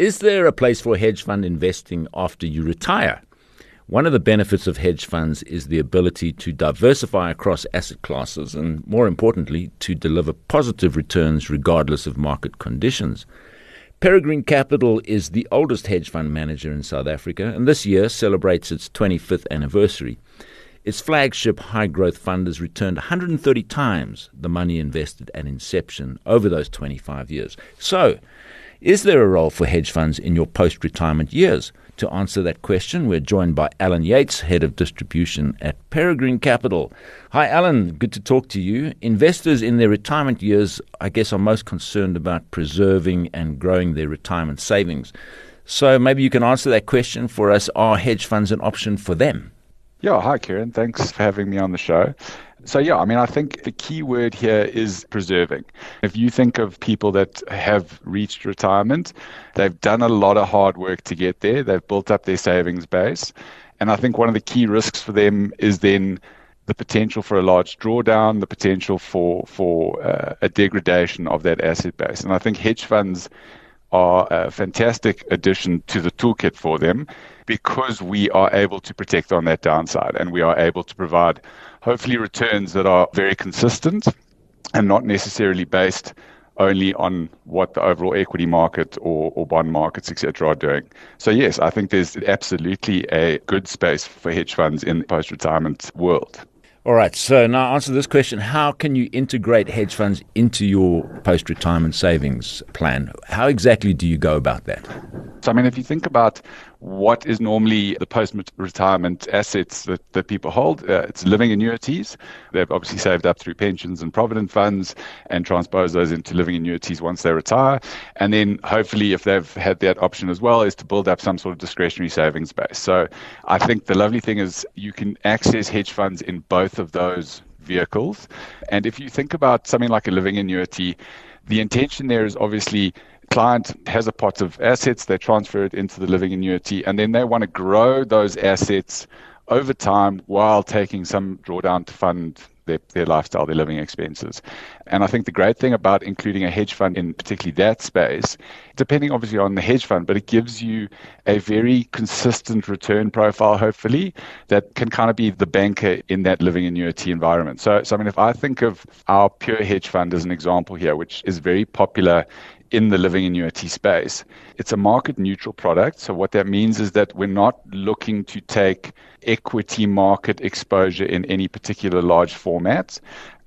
Is there a place for hedge fund investing after you retire? One of the benefits of hedge funds is the ability to diversify across asset classes and, more importantly, to deliver positive returns regardless of market conditions. Peregrine Capital is the oldest hedge fund manager in South Africa and this year celebrates its 25th anniversary. Its flagship high growth fund has returned 130 times the money invested at inception over those 25 years. So, is there a role for hedge funds in your post retirement years? To answer that question, we're joined by Alan Yates, Head of Distribution at Peregrine Capital. Hi, Alan. Good to talk to you. Investors in their retirement years, I guess, are most concerned about preserving and growing their retirement savings. So maybe you can answer that question for us. Are hedge funds an option for them? Yeah, hi, Kieran. Thanks for having me on the show. So, yeah, I mean, I think the key word here is preserving. If you think of people that have reached retirement, they've done a lot of hard work to get there, they've built up their savings base. And I think one of the key risks for them is then the potential for a large drawdown, the potential for, for uh, a degradation of that asset base. And I think hedge funds are a fantastic addition to the toolkit for them because we are able to protect on that downside and we are able to provide hopefully returns that are very consistent and not necessarily based only on what the overall equity market or, or bond markets, etc., are doing. So, yes, I think there's absolutely a good space for hedge funds in the post retirement world. All right. So now answer this question. How can you integrate hedge funds into your post retirement savings plan? How exactly do you go about that? So, I mean, if you think about what is normally the post retirement assets that, that people hold, uh, it's living annuities. They've obviously saved up through pensions and provident funds and transpose those into living annuities once they retire. And then hopefully, if they've had that option as well, is to build up some sort of discretionary savings base. So, I think the lovely thing is you can access hedge funds in both of those vehicles. And if you think about something like a living annuity, the intention there is obviously client has a pot of assets, they transfer it into the living annuity, and then they want to grow those assets over time while taking some drawdown to fund their, their lifestyle, their living expenses. And I think the great thing about including a hedge fund in particularly that space, depending obviously on the hedge fund, but it gives you a very consistent return profile, hopefully, that can kind of be the banker in that living annuity environment. So, so I mean, if I think of our pure hedge fund as an example here, which is very popular in the living annuity space. It's a market neutral product. So, what that means is that we're not looking to take equity market exposure in any particular large format.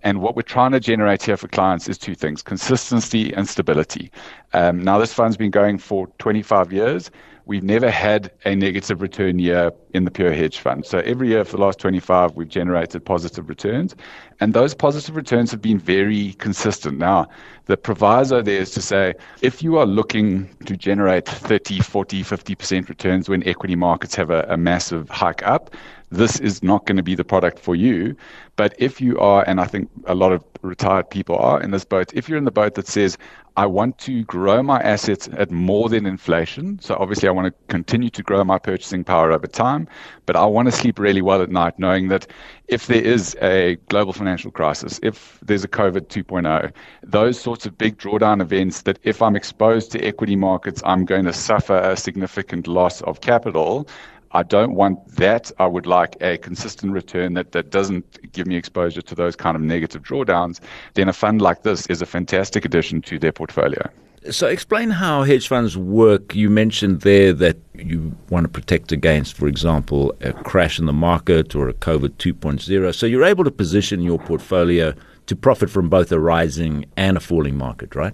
And what we're trying to generate here for clients is two things consistency and stability. Um, now, this fund's been going for 25 years. We've never had a negative return year in the pure hedge fund. So every year for the last 25, we've generated positive returns. And those positive returns have been very consistent. Now, the proviso there is to say if you are looking to generate 30, 40, 50% returns when equity markets have a, a massive hike up, this is not going to be the product for you. But if you are, and I think a lot of retired people are in this boat, if you're in the boat that says, I want to grow my assets at more than inflation, so obviously I want to continue to grow my purchasing power over time, but I want to sleep really well at night knowing that if there is a global financial crisis, if there's a COVID 2.0, those sorts of big drawdown events that if I'm exposed to equity markets, I'm going to suffer a significant loss of capital. I don't want that. I would like a consistent return that, that doesn't give me exposure to those kind of negative drawdowns. Then a fund like this is a fantastic addition to their portfolio. So, explain how hedge funds work. You mentioned there that you want to protect against, for example, a crash in the market or a COVID 2.0. So, you're able to position your portfolio to profit from both a rising and a falling market, right?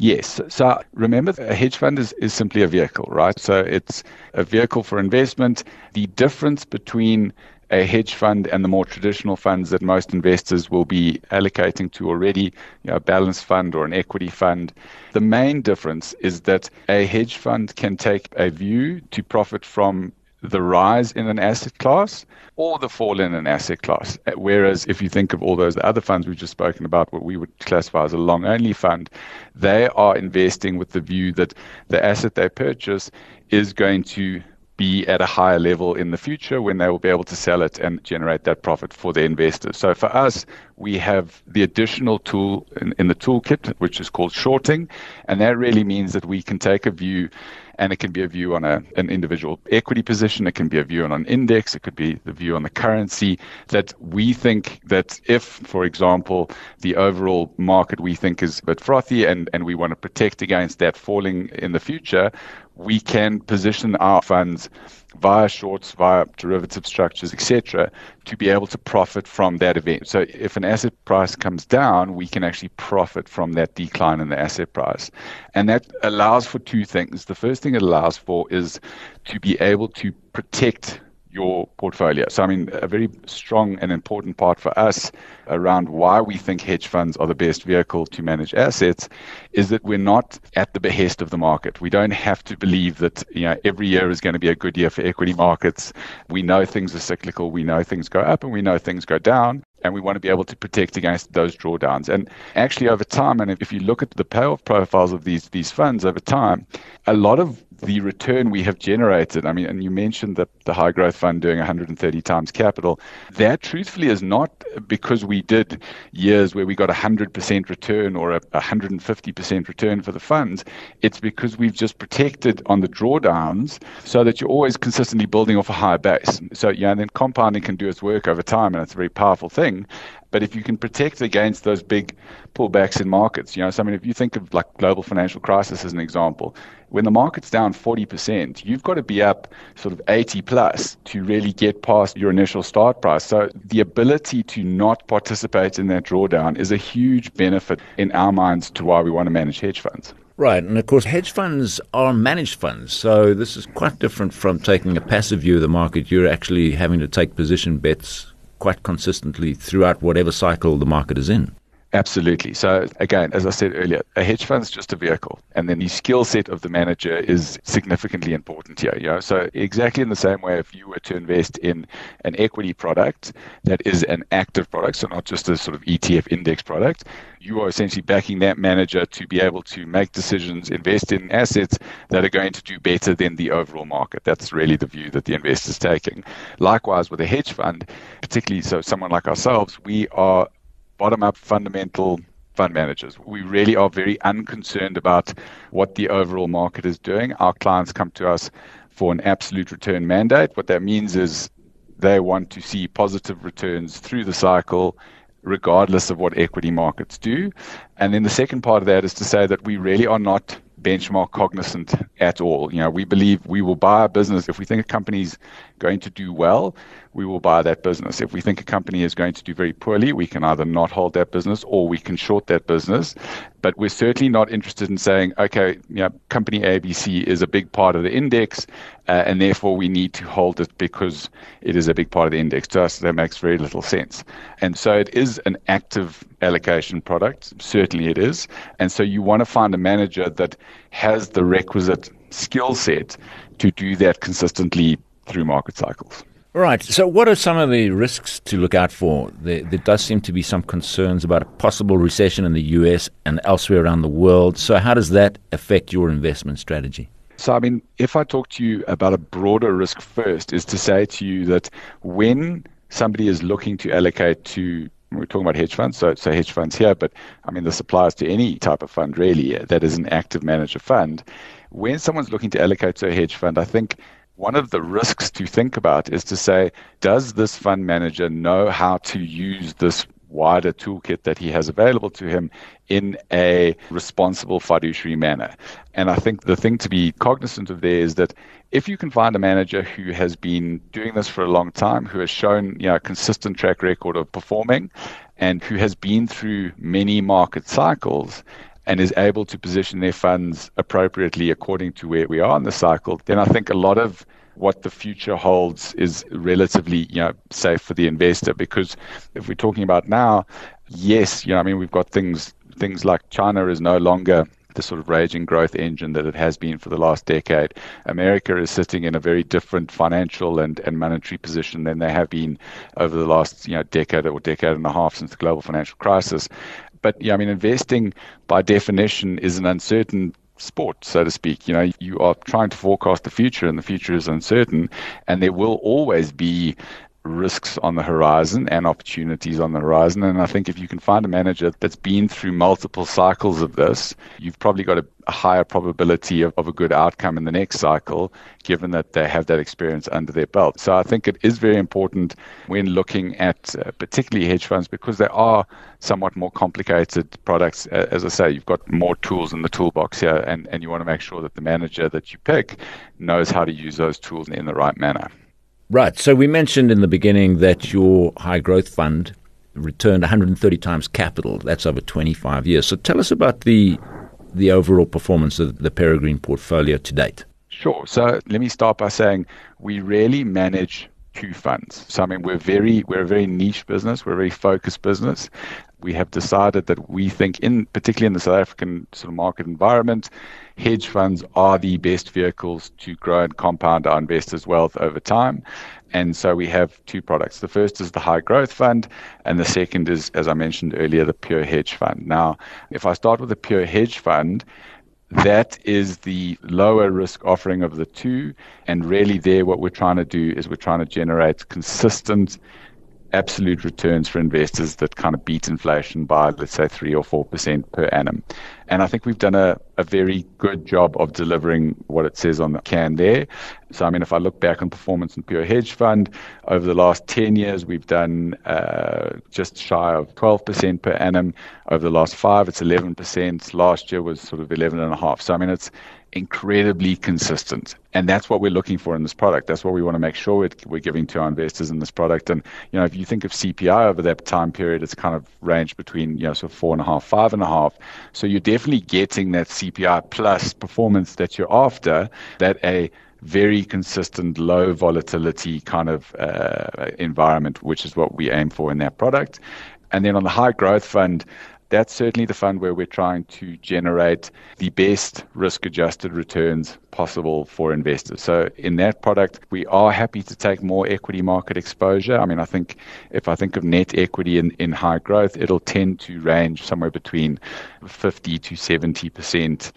Yes. So remember, a hedge fund is, is simply a vehicle, right? So it's a vehicle for investment. The difference between a hedge fund and the more traditional funds that most investors will be allocating to already, you know, a balanced fund or an equity fund. The main difference is that a hedge fund can take a view to profit from the rise in an asset class or the fall in an asset class. Uh, whereas if you think of all those other funds we've just spoken about, what we would classify as a long only fund, they are investing with the view that the asset they purchase is going to be at a higher level in the future when they will be able to sell it and generate that profit for the investors. So for us, we have the additional tool in, in the toolkit, which is called shorting. And that really means that we can take a view and it can be a view on a, an individual equity position. It can be a view on an index. It could be the view on the currency that we think that if, for example, the overall market we think is a bit frothy and, and we want to protect against that falling in the future, we can position our funds via shorts, via derivative structures, etc., to be able to profit from that event. So if an asset price comes down, we can actually profit from that decline in the asset price. And that allows for two things. The first thing it allows for is to be able to protect your portfolio. So, I mean, a very strong and important part for us around why we think hedge funds are the best vehicle to manage assets is that we're not at the behest of the market. We don't have to believe that, you know, every year is going to be a good year for equity markets. We know things are cyclical. We know things go up and we know things go down and we want to be able to protect against those drawdowns. And actually, over time, and if you look at the payoff profiles of these these funds over time, a lot of the return we have generated, I mean, and you mentioned that the high growth fund doing 130 times capital, that truthfully is not because we did years where we got a 100% return or a 150% return for the funds. It's because we've just protected on the drawdowns so that you're always consistently building off a higher base. So, yeah, and then compounding can do its work over time, and it's a very powerful But if you can protect against those big pullbacks in markets, you know, so I mean, if you think of like global financial crisis as an example, when the market's down 40%, you've got to be up sort of 80 plus to really get past your initial start price. So the ability to not participate in that drawdown is a huge benefit in our minds to why we want to manage hedge funds. Right, and of course, hedge funds are managed funds, so this is quite different from taking a passive view of the market. You're actually having to take position bets quite consistently throughout whatever cycle the market is in. Absolutely. So again, as I said earlier, a hedge fund is just a vehicle, and then the skill set of the manager is significantly important here. You know? So exactly in the same way, if you were to invest in an equity product that is an active product, so not just a sort of ETF index product, you are essentially backing that manager to be able to make decisions, invest in assets that are going to do better than the overall market. That's really the view that the investor is taking. Likewise, with a hedge fund, particularly so someone like ourselves, we are bottom up fundamental fund managers. We really are very unconcerned about what the overall market is doing. Our clients come to us for an absolute return mandate. What that means is they want to see positive returns through the cycle, regardless of what equity markets do. And then the second part of that is to say that we really are not benchmark cognizant at all. You know, we believe we will buy a business if we think a company's going to do well, we will buy that business. If we think a company is going to do very poorly, we can either not hold that business or we can short that business. But we're certainly not interested in saying, okay, you know, company ABC is a big part of the index, uh, and therefore we need to hold it because it is a big part of the index. To us, that makes very little sense. And so it is an active allocation product. Certainly it is. And so you want to find a manager that has the requisite skill set to do that consistently through market cycles. Right. So, what are some of the risks to look out for? There, there, does seem to be some concerns about a possible recession in the US and elsewhere around the world. So, how does that affect your investment strategy? So, I mean, if I talk to you about a broader risk first, is to say to you that when somebody is looking to allocate to we're talking about hedge funds, so, so hedge funds here, but I mean, this applies to any type of fund really that is an active manager fund. When someone's looking to allocate to a hedge fund, I think one of the risks to think about is to say, does this fund manager know how to use this wider toolkit that he has available to him in a responsible fiduciary manner. And I think the thing to be cognizant of there is that if you can find a manager who has been doing this for a long time, who has shown you know, a consistent track record of performing, and who has been through many market cycles, and is able to position their funds appropriately according to where we are in the cycle, then I think a lot of what the future holds is relatively you know safe for the investor. Because if we're talking about now yes you know i mean we've got things things like china is no longer the sort of raging growth engine that it has been for the last decade. America is sitting in a very different financial and, and monetary position than they have been over the last you know decade or decade and a half since the global financial crisis. But yeah, I mean, investing by definition is an uncertain sport, so to speak. You know, you are trying to forecast the future, and the future is uncertain, and there will always be risks on the horizon and opportunities on the horizon. And I think if you can find a manager that's been through multiple cycles of this, you've probably got a, a, higher probability of, of a good outcome in the next cycle, given that they have that experience under their belt. So I think it is very important when looking at uh, particularly hedge funds because they are somewhat more complicated products. As I say, you've got more tools in the toolbox here, and, and you want to make sure that the manager that you pick knows how to use those tools in the right manner. Right. So we mentioned in the beginning that your high growth fund returned 130 times capital. That's over 25 years. So tell us about the the overall performance of the Peregrine portfolio to date. Sure. So let me start by saying we really manage two funds. So I mean we're very we're a very niche business, we're a very focused business. We have decided that we think in particularly in the South African sort of market environment, hedge funds are the best vehicles to grow and compound our investors' wealth over time. And so we have two products. The first is the high growth fund, and the second is, as I mentioned earlier, the pure hedge fund. Now, if I start with the pure hedge fund, that is the lower risk offering of the two. And really, there, what we're trying to do is we're trying to generate consistent absolute returns for investors that kind of beat inflation by, let's say, 3 or 4% per annum. And I think we've done a, a very good job of delivering what it says on the can there. So, I mean, if I look back on performance in Pure Hedge Fund, over the last 10 years, we've done uh, just shy of 12% per annum. Over the last five, it's 11%. Last year was sort of 11.5%. So, I mean, it's incredibly consistent. And that's what we're looking for in this product. That's what we want to make sure we're giving to our investors in this product. And, you know, if you think of CPI over that time period, it's kind of ranged between, you know, so four and a half, five and a half. So you're definitely getting that CPI plus performance that you're after, that a very consistent, low volatility kind of uh, environment, which is what we aim for in that product. And then on the high growth fund, that's certainly the fund where we're trying to generate the best risk adjusted returns possible for investors. So in that product, we are happy to take more equity market exposure. I mean, I think if I think of net equity in, in high growth, it'll tend to range somewhere between 50 to 70%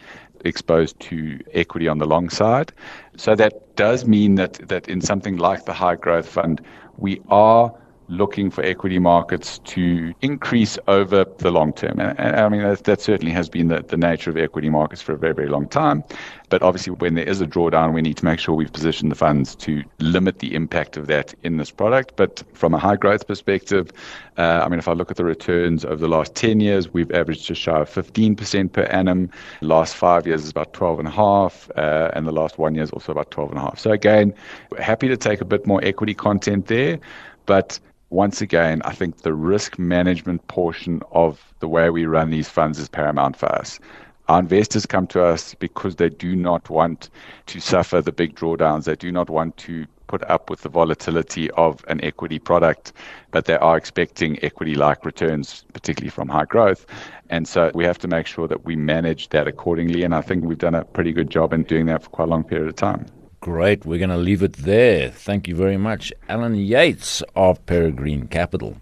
exposed to equity on the long side. So that does mean that, that in something like the high growth fund, we are looking for equity markets to increase over the long term. And, and I mean, that, that, certainly has been the, the nature of equity markets for a very, very long time. But obviously, when there is a drawdown, we need to make sure we've positioned the funds to limit the impact of that in this product. But from a high growth perspective, uh, I mean, if I look at the returns over the last 10 years, we've averaged just shy of 15% per annum. Last five years is about 12.5, uh, and the last one year is also about 12.5. So again, happy to take a bit more equity content there. But once again, I think the risk management portion of the way we run these funds is paramount for us. Our investors come to us because they do not want to suffer the big drawdowns. They do not want to put up with the volatility of an equity product, but they are expecting equity like returns, particularly from high growth. And so we have to make sure that we manage that accordingly. And I think we've done a pretty good job in doing that for quite a long period of time. Great. We're going to leave it there. Thank you very much, Alan Yates of Peregrine Capital.